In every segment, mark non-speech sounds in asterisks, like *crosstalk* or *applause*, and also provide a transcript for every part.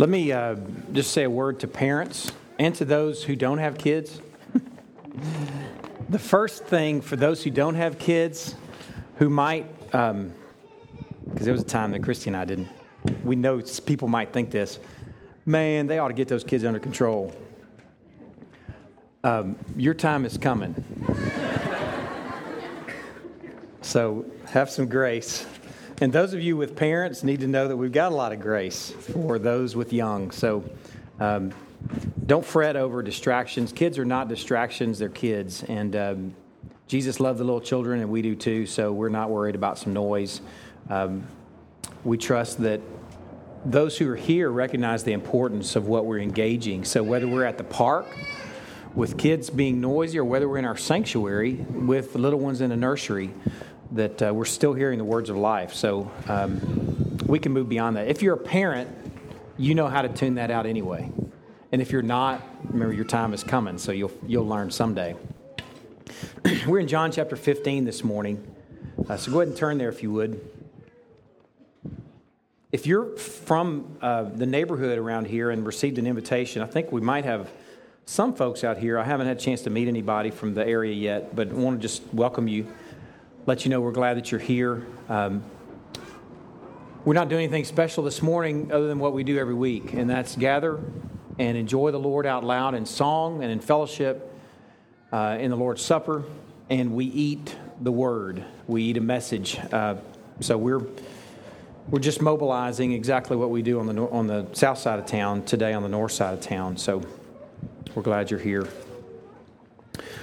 Let me uh, just say a word to parents and to those who don't have kids. *laughs* the first thing for those who don't have kids, who might, because um, there was a time that Christy and I didn't, we know people might think this, man, they ought to get those kids under control. Um, your time is coming. *laughs* so have some grace. And those of you with parents need to know that we've got a lot of grace for those with young. So um, don't fret over distractions. Kids are not distractions, they're kids. And um, Jesus loved the little children, and we do too, so we're not worried about some noise. Um, we trust that those who are here recognize the importance of what we're engaging. So whether we're at the park, with kids being noisy, or whether we're in our sanctuary with little ones in a nursery, that uh, we're still hearing the words of life. So um, we can move beyond that. If you're a parent, you know how to tune that out anyway. And if you're not, remember your time is coming, so you'll, you'll learn someday. *clears throat* we're in John chapter 15 this morning. Uh, so go ahead and turn there if you would. If you're from uh, the neighborhood around here and received an invitation, I think we might have some folks out here. I haven't had a chance to meet anybody from the area yet, but I want to just welcome you let you know we're glad that you're here. Um, we're not doing anything special this morning other than what we do every week, and that's gather and enjoy the Lord out loud in song and in fellowship uh, in the Lord's Supper, and we eat the Word. We eat a message. Uh, so we're we're just mobilizing exactly what we do on the on the south side of town today on the north side of town. So we're glad you're here.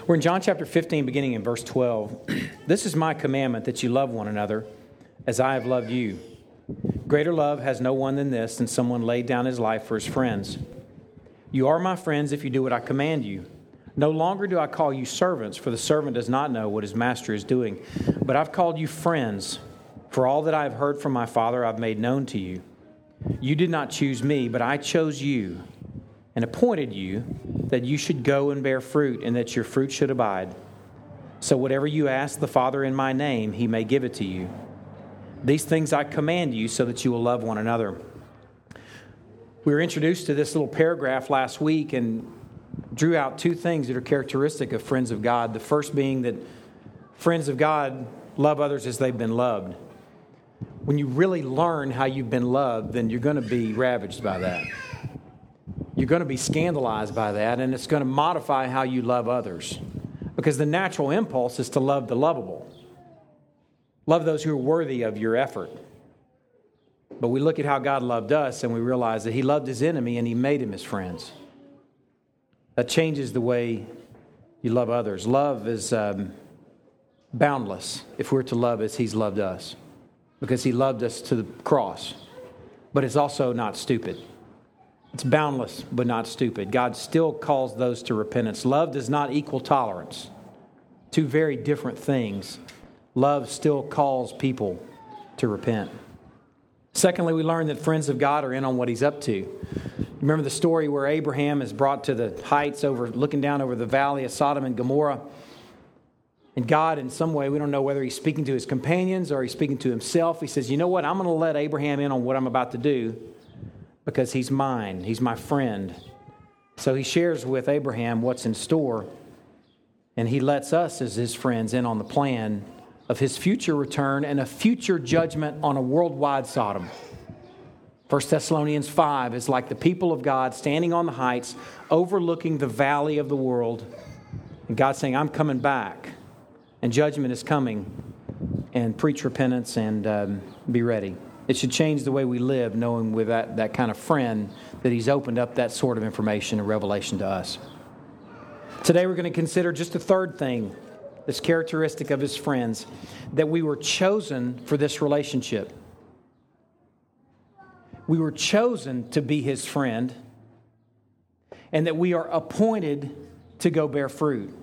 We're in John chapter 15, beginning in verse 12. *clears throat* this is my commandment that you love one another as I have loved you. Greater love has no one than this, than someone laid down his life for his friends. You are my friends if you do what I command you. No longer do I call you servants, for the servant does not know what his master is doing. But I've called you friends, for all that I have heard from my Father I've made known to you. You did not choose me, but I chose you and appointed you that you should go and bear fruit, and that your fruit should abide. So whatever you ask the Father in my name, he may give it to you. These things I command you so that you will love one another. We were introduced to this little paragraph last week and drew out two things that are characteristic of friends of God. The first being that friends of God love others as they've been loved. When you really learn how you've been loved, then you're going to be ravaged by that you're going to be scandalized by that, and it's going to modify how you love others. Because the natural impulse is to love the lovable, love those who are worthy of your effort. But we look at how God loved us and we realize that He loved His enemy and He made him His friends. That changes the way you love others. Love is um, boundless if we're to love as He's loved us, because He loved us to the cross. But it's also not stupid. It's boundless, but not stupid. God still calls those to repentance. Love does not equal tolerance. Two very different things. Love still calls people to repent. Secondly, we learn that friends of God are in on what he's up to. Remember the story where Abraham is brought to the heights over looking down over the valley of Sodom and Gomorrah. And God, in some way, we don't know whether he's speaking to his companions or he's speaking to himself. He says, You know what? I'm going to let Abraham in on what I'm about to do because he's mine, he's my friend. So he shares with Abraham what's in store, and he lets us, as his friends, in on the plan of his future return and a future judgment on a worldwide Sodom. 1 Thessalonians 5 is like the people of God standing on the heights, overlooking the valley of the world. And God saying, I'm coming back, and judgment is coming, and preach repentance and um, be ready. It should change the way we live, knowing with that, that kind of friend that He's opened up that sort of information and revelation to us. Today, we're going to consider just the third thing that's characteristic of His friends that we were chosen for this relationship. We were chosen to be His friend, and that we are appointed to go bear fruit.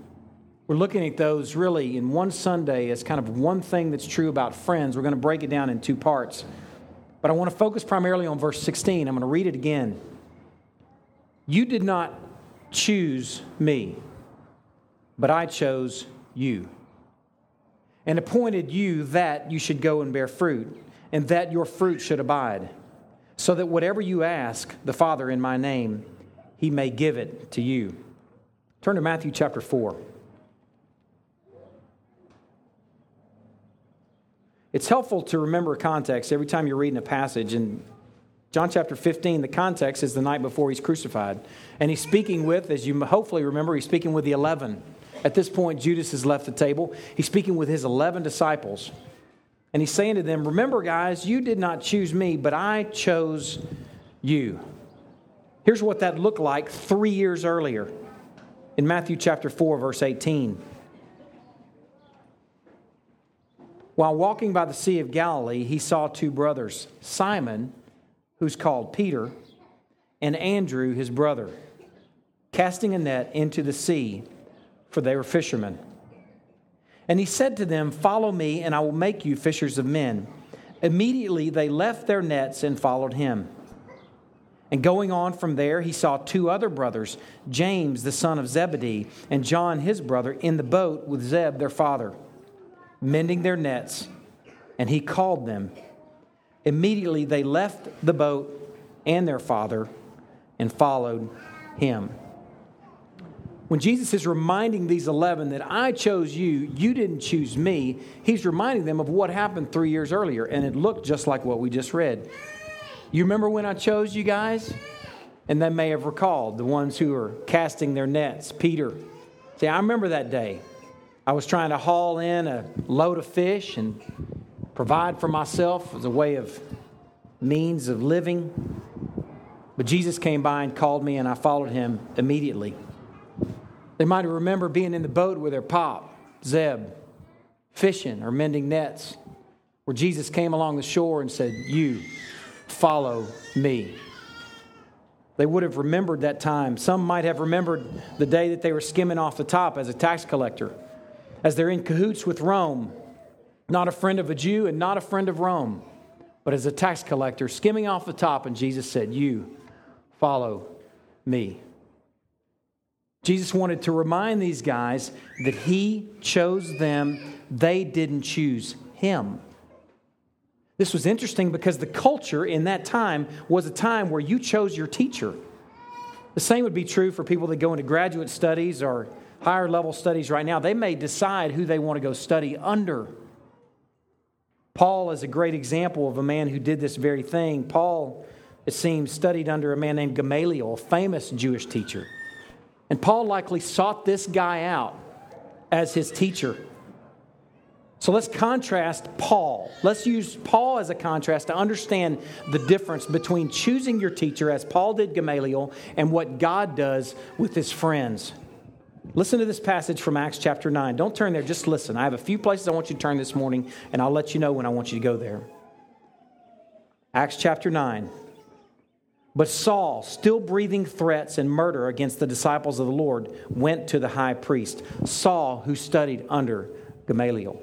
We're looking at those really in one Sunday as kind of one thing that's true about friends. We're going to break it down in two parts. But I want to focus primarily on verse 16. I'm going to read it again. You did not choose me, but I chose you and appointed you that you should go and bear fruit, and that your fruit should abide, so that whatever you ask the Father in my name, he may give it to you. Turn to Matthew chapter 4. It's helpful to remember context every time you're reading a passage. In John chapter 15, the context is the night before he's crucified. And he's speaking with, as you hopefully remember, he's speaking with the 11. At this point, Judas has left the table. He's speaking with his 11 disciples. And he's saying to them, Remember, guys, you did not choose me, but I chose you. Here's what that looked like three years earlier in Matthew chapter 4, verse 18. While walking by the Sea of Galilee, he saw two brothers, Simon, who's called Peter, and Andrew, his brother, casting a net into the sea, for they were fishermen. And he said to them, Follow me, and I will make you fishers of men. Immediately they left their nets and followed him. And going on from there, he saw two other brothers, James, the son of Zebedee, and John, his brother, in the boat with Zeb, their father mending their nets, and he called them. Immediately they left the boat and their father and followed him. When Jesus is reminding these 11 that I chose you, you didn't choose me, he's reminding them of what happened three years earlier, and it looked just like what we just read. You remember when I chose you guys? And they may have recalled the ones who were casting their nets, Peter. See, I remember that day. I was trying to haul in a load of fish and provide for myself as a way of means of living. But Jesus came by and called me, and I followed him immediately. They might remember being in the boat with their pop, Zeb, fishing or mending nets, where Jesus came along the shore and said, You follow me. They would have remembered that time. Some might have remembered the day that they were skimming off the top as a tax collector as they're in cahoots with Rome, not a friend of a Jew and not a friend of Rome, but as a tax collector skimming off the top. And Jesus said, You follow me. Jesus wanted to remind these guys that he chose them, they didn't choose him. This was interesting because the culture in that time was a time where you chose your teacher. The same would be true for people that go into graduate studies or higher level studies right now, they may decide who they want to go study under. Paul is a great example of a man who did this very thing. Paul, it seems, studied under a man named Gamaliel, a famous Jewish teacher. And Paul likely sought this guy out as his teacher. So let's contrast Paul. Let's use Paul as a contrast to understand the difference between choosing your teacher, as Paul did Gamaliel, and what God does with his friends. Listen to this passage from Acts chapter 9. Don't turn there, just listen. I have a few places I want you to turn this morning, and I'll let you know when I want you to go there. Acts chapter 9. But Saul, still breathing threats and murder against the disciples of the Lord, went to the high priest. Saul, who studied under Gamaliel.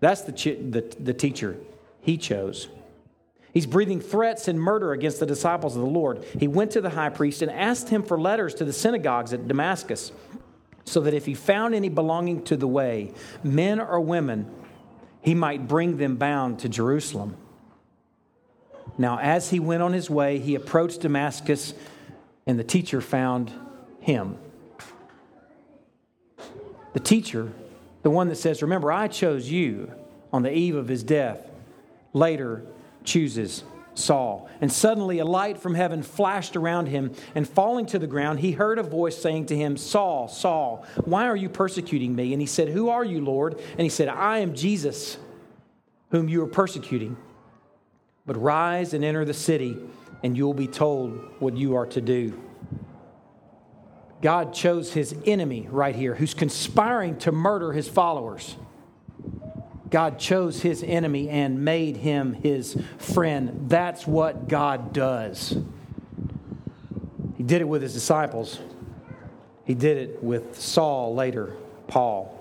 That's the, the, the teacher he chose. He's breathing threats and murder against the disciples of the Lord. He went to the high priest and asked him for letters to the synagogues at Damascus so that if he found any belonging to the way, men or women, he might bring them bound to Jerusalem. Now, as he went on his way, he approached Damascus, and the teacher found him. The teacher, the one that says, Remember, I chose you on the eve of his death, later chooses Saul. And suddenly a light from heaven flashed around him, and falling to the ground, he heard a voice saying to him, Saul, Saul, why are you persecuting me? And he said, Who are you, Lord? And he said, I am Jesus, whom you are persecuting. But rise and enter the city, and you will be told what you are to do. God chose his enemy right here, who's conspiring to murder his followers. God chose his enemy and made him his friend. That's what God does. He did it with his disciples, he did it with Saul later, Paul.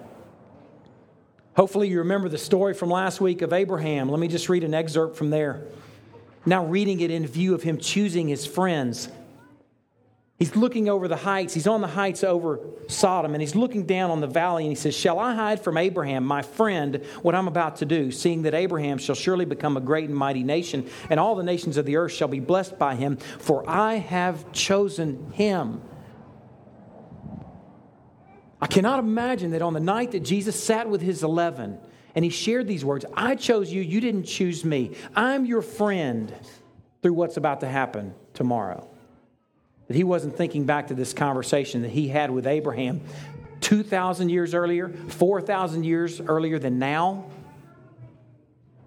Hopefully, you remember the story from last week of Abraham. Let me just read an excerpt from there. Now, reading it in view of him choosing his friends. He's looking over the heights. He's on the heights over Sodom, and he's looking down on the valley, and he says, Shall I hide from Abraham, my friend, what I'm about to do, seeing that Abraham shall surely become a great and mighty nation, and all the nations of the earth shall be blessed by him, for I have chosen him. I cannot imagine that on the night that Jesus sat with his 11 and he shared these words I chose you, you didn't choose me. I'm your friend through what's about to happen tomorrow. That he wasn't thinking back to this conversation that he had with Abraham 2,000 years earlier, 4,000 years earlier than now.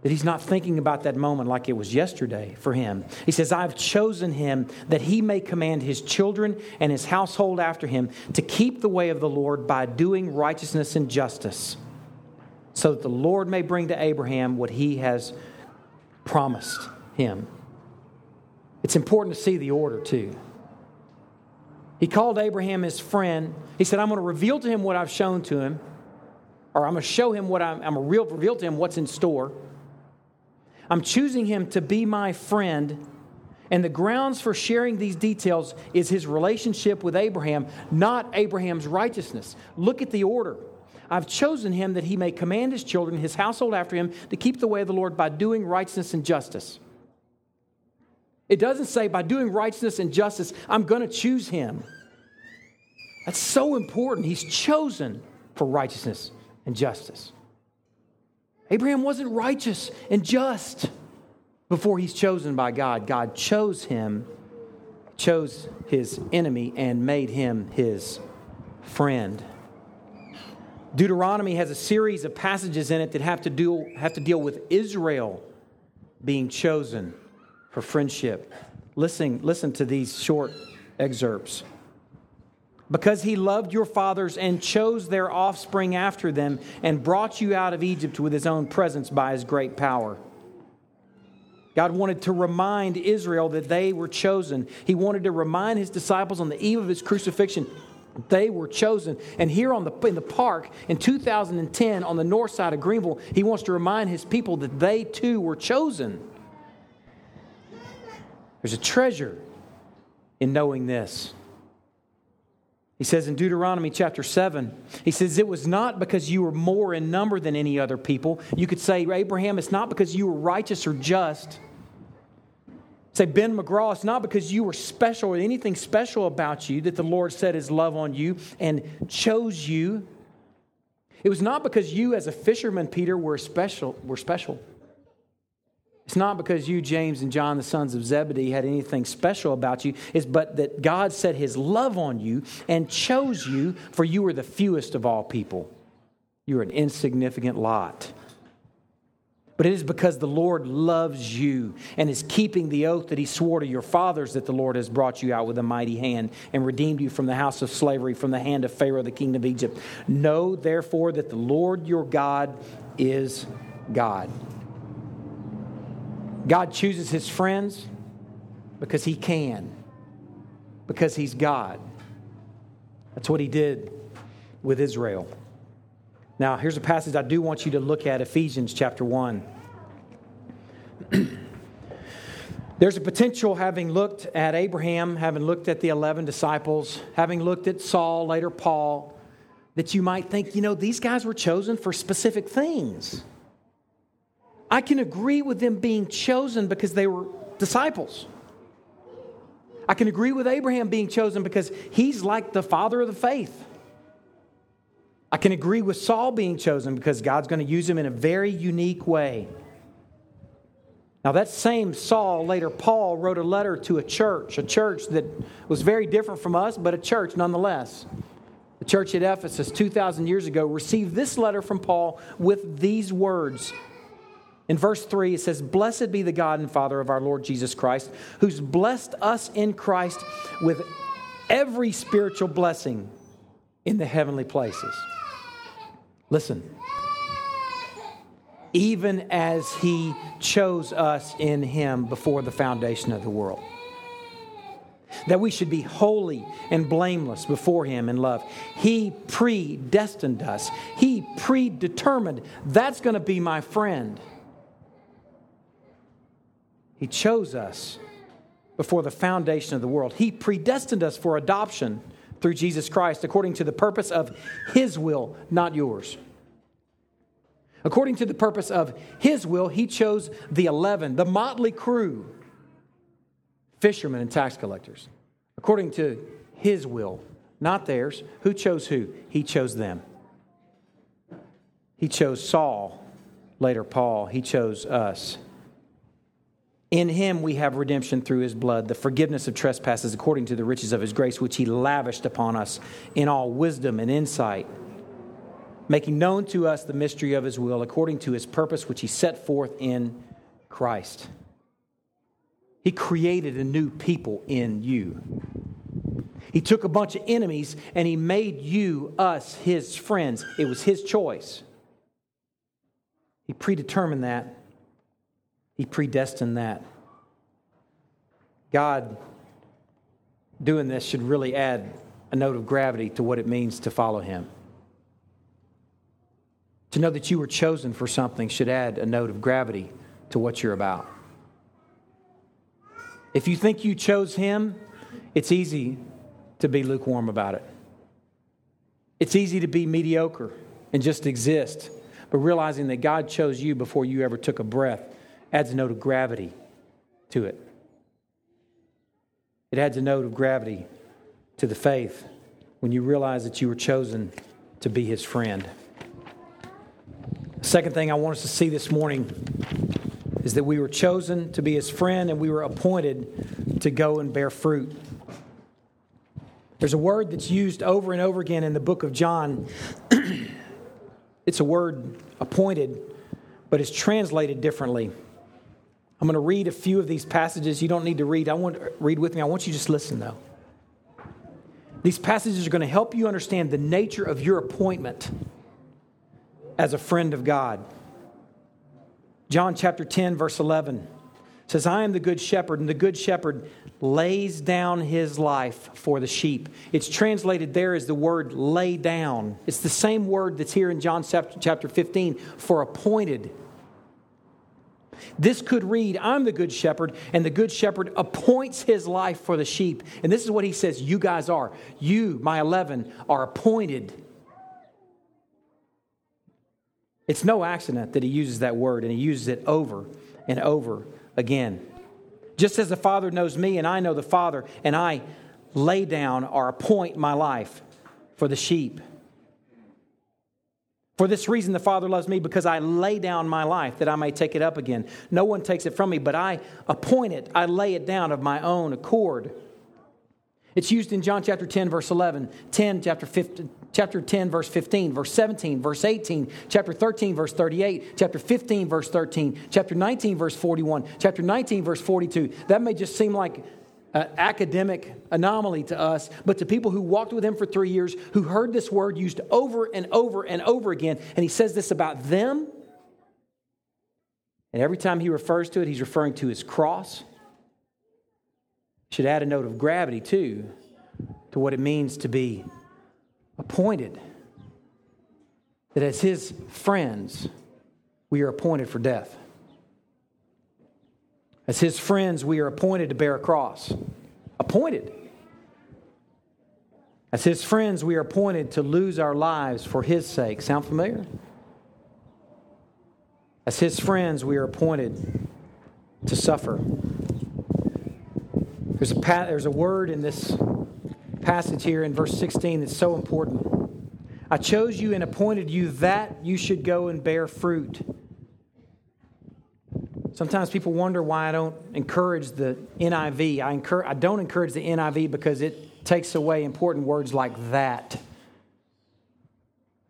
That he's not thinking about that moment like it was yesterday for him. He says, I've chosen him that he may command his children and his household after him to keep the way of the Lord by doing righteousness and justice, so that the Lord may bring to Abraham what he has promised him. It's important to see the order, too. He called Abraham his friend. He said, I'm going to reveal to him what I've shown to him, or I'm going to show him what I'm, I'm going to reveal to him what's in store. I'm choosing him to be my friend. And the grounds for sharing these details is his relationship with Abraham, not Abraham's righteousness. Look at the order. I've chosen him that he may command his children, his household after him, to keep the way of the Lord by doing righteousness and justice. It doesn't say by doing righteousness and justice, I'm going to choose him. That's so important. He's chosen for righteousness and justice. Abraham wasn't righteous and just before he's chosen by God. God chose him, chose his enemy, and made him his friend. Deuteronomy has a series of passages in it that have to, do, have to deal with Israel being chosen for friendship. Listen, listen to these short excerpts. Because he loved your fathers and chose their offspring after them and brought you out of Egypt with his own presence by his great power. God wanted to remind Israel that they were chosen. He wanted to remind his disciples on the eve of his crucifixion they were chosen. And here on the, in the park in 2010 on the north side of Greenville, he wants to remind his people that they too were chosen. There's a treasure in knowing this. He says in Deuteronomy chapter 7, he says, It was not because you were more in number than any other people. You could say, Abraham, it's not because you were righteous or just. Say, Ben McGraw, it's not because you were special or anything special about you that the Lord set his love on you and chose you. It was not because you, as a fisherman, Peter, were special. Were special. It's not because you, James, and John, the sons of Zebedee, had anything special about you. It's but that God set his love on you and chose you, for you were the fewest of all people. You're an insignificant lot. But it is because the Lord loves you and is keeping the oath that he swore to your fathers that the Lord has brought you out with a mighty hand and redeemed you from the house of slavery, from the hand of Pharaoh, the king of Egypt. Know therefore that the Lord your God is God. God chooses his friends because he can, because he's God. That's what he did with Israel. Now, here's a passage I do want you to look at Ephesians chapter 1. *clears throat* There's a potential, having looked at Abraham, having looked at the 11 disciples, having looked at Saul, later Paul, that you might think, you know, these guys were chosen for specific things. I can agree with them being chosen because they were disciples. I can agree with Abraham being chosen because he's like the father of the faith. I can agree with Saul being chosen because God's going to use him in a very unique way. Now, that same Saul, later Paul, wrote a letter to a church, a church that was very different from us, but a church nonetheless. The church at Ephesus 2,000 years ago received this letter from Paul with these words in verse 3, it says, Blessed be the God and Father of our Lord Jesus Christ, who's blessed us in Christ with every spiritual blessing in the heavenly places. Listen. Even as he chose us in him before the foundation of the world. That we should be holy and blameless before him in love. He predestined us, he predetermined. That's going to be my friend. He chose us before the foundation of the world. He predestined us for adoption through Jesus Christ according to the purpose of His will, not yours. According to the purpose of His will, He chose the 11, the motley crew, fishermen and tax collectors. According to His will, not theirs. Who chose who? He chose them. He chose Saul, later Paul. He chose us. In him we have redemption through his blood, the forgiveness of trespasses according to the riches of his grace, which he lavished upon us in all wisdom and insight, making known to us the mystery of his will according to his purpose, which he set forth in Christ. He created a new people in you. He took a bunch of enemies and he made you, us, his friends. It was his choice. He predetermined that he predestined that. God doing this should really add a note of gravity to what it means to follow Him. To know that you were chosen for something should add a note of gravity to what you're about. If you think you chose Him, it's easy to be lukewarm about it. It's easy to be mediocre and just exist, but realizing that God chose you before you ever took a breath adds a note of gravity to it. It adds a note of gravity to the faith when you realize that you were chosen to be his friend. The second thing I want us to see this morning is that we were chosen to be his friend and we were appointed to go and bear fruit. There's a word that's used over and over again in the book of John. *clears throat* it's a word appointed, but it's translated differently. I'm going to read a few of these passages. You don't need to read. I want to read with me. I want you to just listen though. These passages are going to help you understand the nature of your appointment as a friend of God. John chapter 10 verse 11 says, "I am the good shepherd, and the good shepherd lays down his life for the sheep." It's translated there as the word lay down. It's the same word that's here in John chapter 15 for appointed this could read, I'm the good shepherd, and the good shepherd appoints his life for the sheep. And this is what he says you guys are. You, my 11, are appointed. It's no accident that he uses that word, and he uses it over and over again. Just as the Father knows me, and I know the Father, and I lay down or appoint my life for the sheep. For this reason, the Father loves me because I lay down my life that I may take it up again. No one takes it from me, but I appoint it, I lay it down of my own accord. It's used in John chapter 10, verse 11, 10, chapter, 15, chapter 10, verse 15, verse 17, verse 18, chapter 13, verse 38, chapter 15, verse 13, chapter 19, verse 41, chapter 19, verse 42. That may just seem like uh, academic anomaly to us, but to people who walked with him for three years, who heard this word used over and over and over again. And he says this about them. And every time he refers to it, he's referring to his cross. Should add a note of gravity, too, to what it means to be appointed. That as his friends, we are appointed for death. As his friends, we are appointed to bear a cross. Appointed. As his friends, we are appointed to lose our lives for his sake. Sound familiar? As his friends, we are appointed to suffer. There's a, there's a word in this passage here in verse 16 that's so important. I chose you and appointed you that you should go and bear fruit Sometimes people wonder why I don't encourage the NIV. I, encourage, I don't encourage the NIV because it takes away important words like that.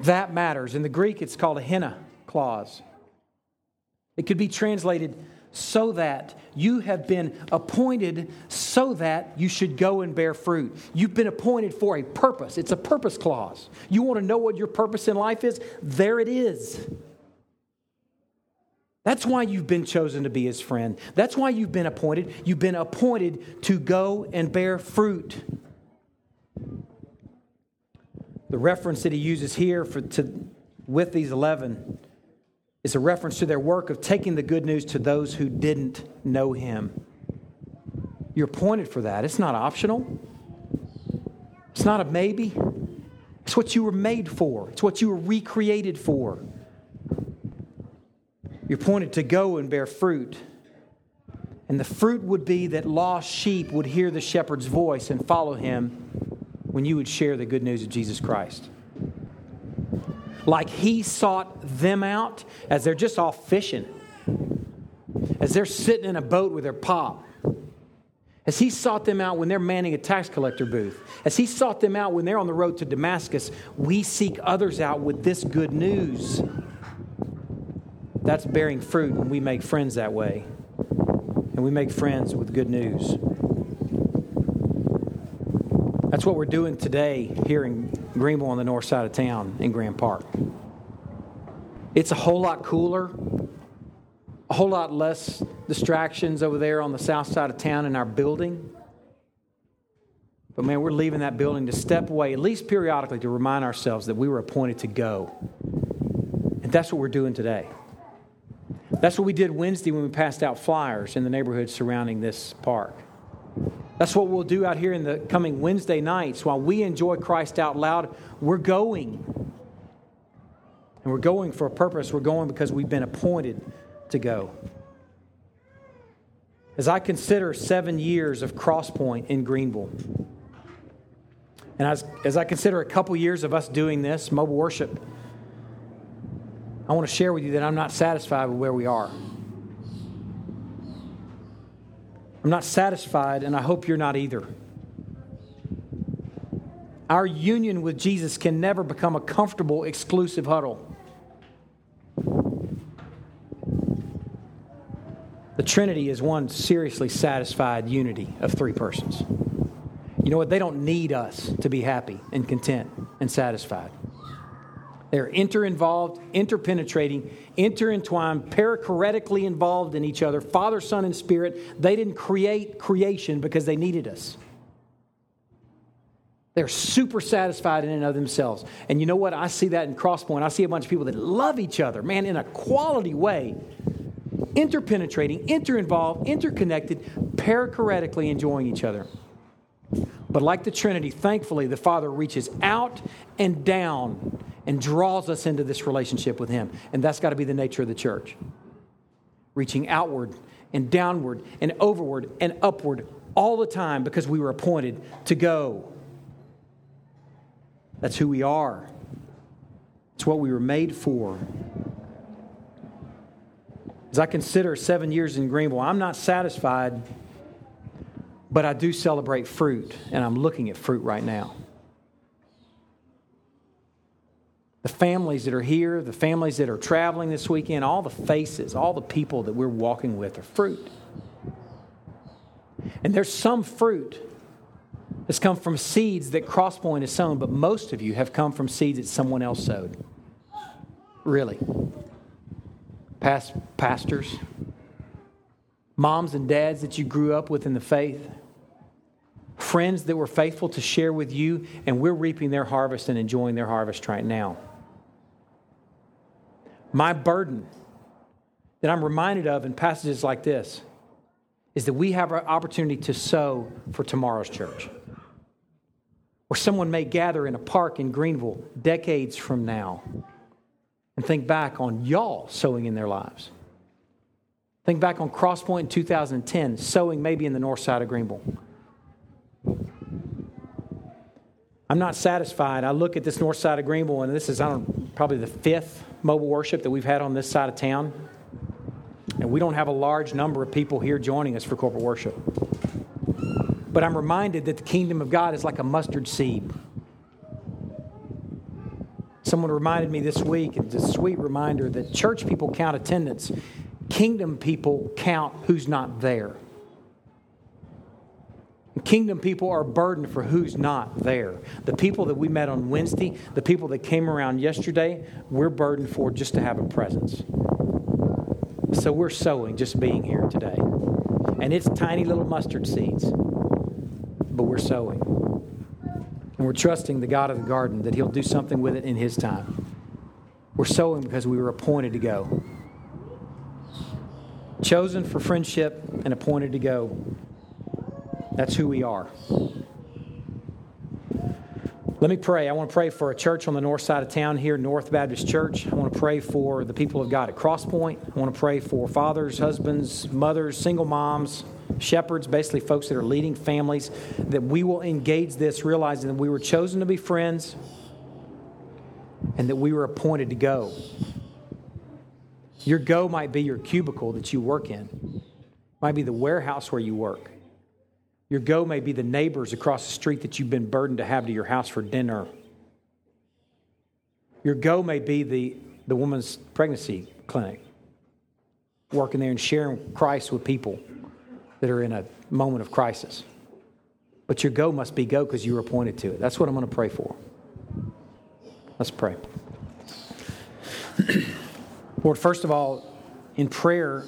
That matters. In the Greek, it's called a hina clause. It could be translated so that you have been appointed so that you should go and bear fruit. You've been appointed for a purpose. It's a purpose clause. You want to know what your purpose in life is? There it is. That's why you've been chosen to be his friend. That's why you've been appointed. You've been appointed to go and bear fruit. The reference that he uses here for, to, with these 11 is a reference to their work of taking the good news to those who didn't know him. You're appointed for that. It's not optional, it's not a maybe. It's what you were made for, it's what you were recreated for. You're pointed to go and bear fruit. And the fruit would be that lost sheep would hear the shepherd's voice and follow him when you would share the good news of Jesus Christ. Like he sought them out as they're just off fishing, as they're sitting in a boat with their pop, as he sought them out when they're manning a tax collector booth, as he sought them out when they're on the road to Damascus, we seek others out with this good news. That's bearing fruit, and we make friends that way. And we make friends with good news. That's what we're doing today here in Greenville on the north side of town in Grand Park. It's a whole lot cooler, a whole lot less distractions over there on the south side of town in our building. But man, we're leaving that building to step away, at least periodically, to remind ourselves that we were appointed to go. And that's what we're doing today. That's what we did Wednesday when we passed out flyers in the neighborhood surrounding this park. That's what we'll do out here in the coming Wednesday nights while we enjoy Christ out loud. We're going. And we're going for a purpose. We're going because we've been appointed to go. As I consider seven years of Crosspoint in Greenville, and as, as I consider a couple years of us doing this, mobile worship, I want to share with you that I'm not satisfied with where we are. I'm not satisfied, and I hope you're not either. Our union with Jesus can never become a comfortable, exclusive huddle. The Trinity is one seriously satisfied unity of three persons. You know what? They don't need us to be happy and content and satisfied. They're inter-involved, interpenetrating, interentwined, perichoretically involved in each other, Father, Son, and Spirit. They didn't create creation because they needed us. They're super satisfied in and of themselves. And you know what? I see that in Crosspoint. I see a bunch of people that love each other, man, in a quality way, interpenetrating, inter-involved, interconnected, perichoretically enjoying each other. But like the Trinity, thankfully, the Father reaches out and down and draws us into this relationship with Him. And that's got to be the nature of the church. Reaching outward and downward and overward and upward all the time because we were appointed to go. That's who we are, it's what we were made for. As I consider seven years in Greenville, I'm not satisfied, but I do celebrate fruit, and I'm looking at fruit right now. The families that are here, the families that are traveling this weekend, all the faces, all the people that we're walking with are fruit. And there's some fruit that's come from seeds that Crosspoint has sown, but most of you have come from seeds that someone else sowed. Really. Past pastors, moms and dads that you grew up with in the faith, friends that were faithful to share with you, and we're reaping their harvest and enjoying their harvest right now. My burden that I'm reminded of in passages like this is that we have an opportunity to sow for tomorrow's church. Or someone may gather in a park in Greenville decades from now and think back on y'all sowing in their lives. Think back on Crosspoint in 2010, sowing maybe in the north side of Greenville. I'm not satisfied. I look at this north side of Greenville, and this is, I don't, probably the fifth mobile worship that we've had on this side of town. And we don't have a large number of people here joining us for corporate worship. But I'm reminded that the kingdom of God is like a mustard seed. Someone reminded me this week, it's a sweet reminder that church people count attendance, kingdom people count who's not there. Kingdom people are burdened for who's not there. The people that we met on Wednesday, the people that came around yesterday, we're burdened for just to have a presence. So we're sowing just being here today. And it's tiny little mustard seeds, but we're sowing. And we're trusting the God of the garden that He'll do something with it in His time. We're sowing because we were appointed to go. Chosen for friendship and appointed to go. That's who we are. Let me pray. I want to pray for a church on the north side of town here, North Baptist Church. I want to pray for the people of God at Crosspoint. I want to pray for fathers, husbands, mothers, single moms, shepherds, basically folks that are leading families, that we will engage this realizing that we were chosen to be friends and that we were appointed to go. Your go might be your cubicle that you work in, it might be the warehouse where you work. Your go may be the neighbors across the street that you've been burdened to have to your house for dinner. Your go may be the, the woman's pregnancy clinic, working there and sharing Christ with people that are in a moment of crisis. But your go must be go because you were appointed to it. That's what I'm going to pray for. Let's pray. *clears throat* Lord, first of all, in prayer,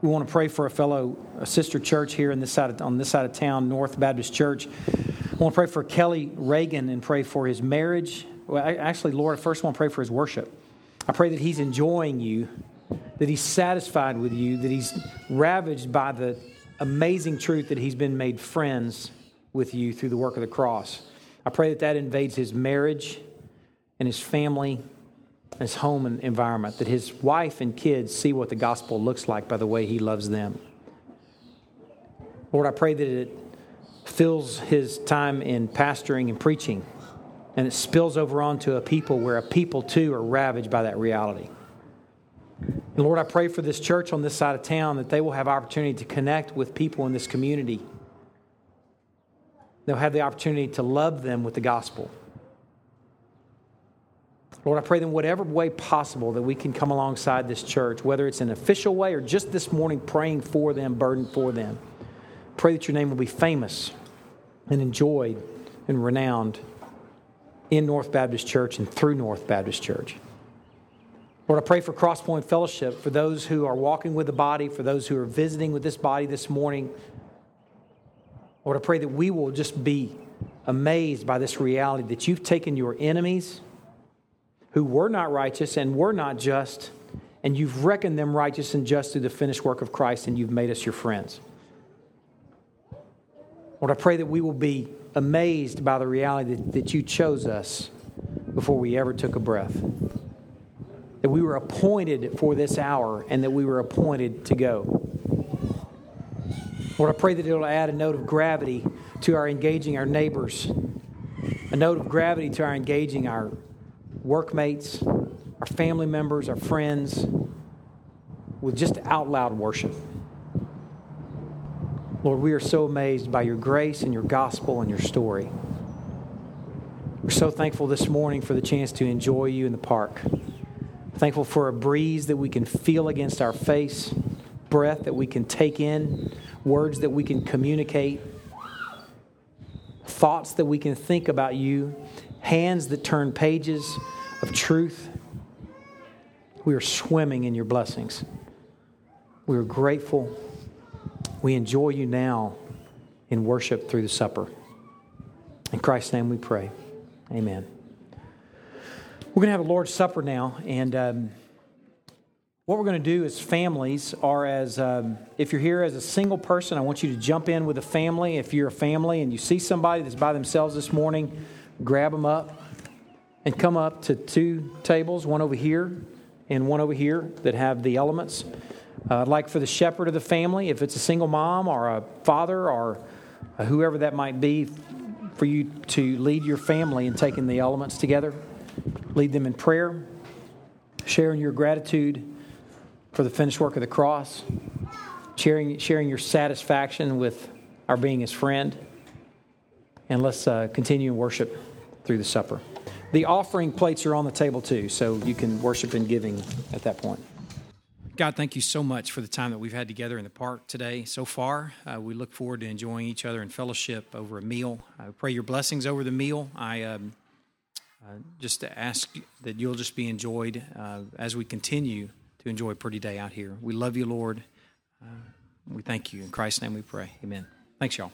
we want to pray for a fellow a sister church here in this side of, on this side of town, North Baptist Church. I want to pray for Kelly Reagan and pray for his marriage. Well, I, actually, Lord, I first want to pray for his worship. I pray that he's enjoying you, that he's satisfied with you, that he's ravaged by the amazing truth that he's been made friends with you through the work of the cross. I pray that that invades his marriage and his family his home and environment, that his wife and kids see what the gospel looks like by the way he loves them. Lord, I pray that it fills his time in pastoring and preaching, and it spills over onto a people where a people too are ravaged by that reality. And Lord, I pray for this church on this side of town that they will have opportunity to connect with people in this community. They'll have the opportunity to love them with the gospel. Lord, I pray that in whatever way possible that we can come alongside this church, whether it's an official way or just this morning praying for them, burdened for them. Pray that your name will be famous and enjoyed and renowned in North Baptist Church and through North Baptist Church. Lord, I pray for Crosspoint Fellowship, for those who are walking with the body, for those who are visiting with this body this morning. Lord, I pray that we will just be amazed by this reality that you've taken your enemies who were not righteous and were not just, and you've reckoned them righteous and just through the finished work of Christ, and you've made us your friends. Lord, I pray that we will be amazed by the reality that, that you chose us before we ever took a breath. That we were appointed for this hour and that we were appointed to go. Lord, I pray that it'll add a note of gravity to our engaging our neighbors, a note of gravity to our engaging our workmates, our family members, our friends, with just out loud worship. Lord, we are so amazed by your grace and your gospel and your story. We're so thankful this morning for the chance to enjoy you in the park. Thankful for a breeze that we can feel against our face, breath that we can take in, words that we can communicate, thoughts that we can think about you, hands that turn pages of truth. We are swimming in your blessings. We are grateful. We enjoy you now in worship through the supper. In Christ's name we pray. Amen. We're going to have a Lord's Supper now, and um, what we're going to do as families are as um, if you're here as a single person, I want you to jump in with a family. If you're a family and you see somebody that's by themselves this morning, grab them up and come up to two tables, one over here and one over here that have the elements. Uh, like for the shepherd of the family, if it's a single mom or a father or whoever that might be, for you to lead your family in taking the elements together, lead them in prayer, sharing your gratitude for the finished work of the cross, sharing, sharing your satisfaction with our being his friend, and let's uh, continue in worship through the supper. The offering plates are on the table too, so you can worship in giving at that point. God, thank you so much for the time that we've had together in the park today so far. Uh, we look forward to enjoying each other in fellowship over a meal. I pray your blessings over the meal. I um, uh, just ask that you'll just be enjoyed uh, as we continue to enjoy a pretty day out here. We love you, Lord. Uh, we thank you. In Christ's name we pray. Amen. Thanks, y'all.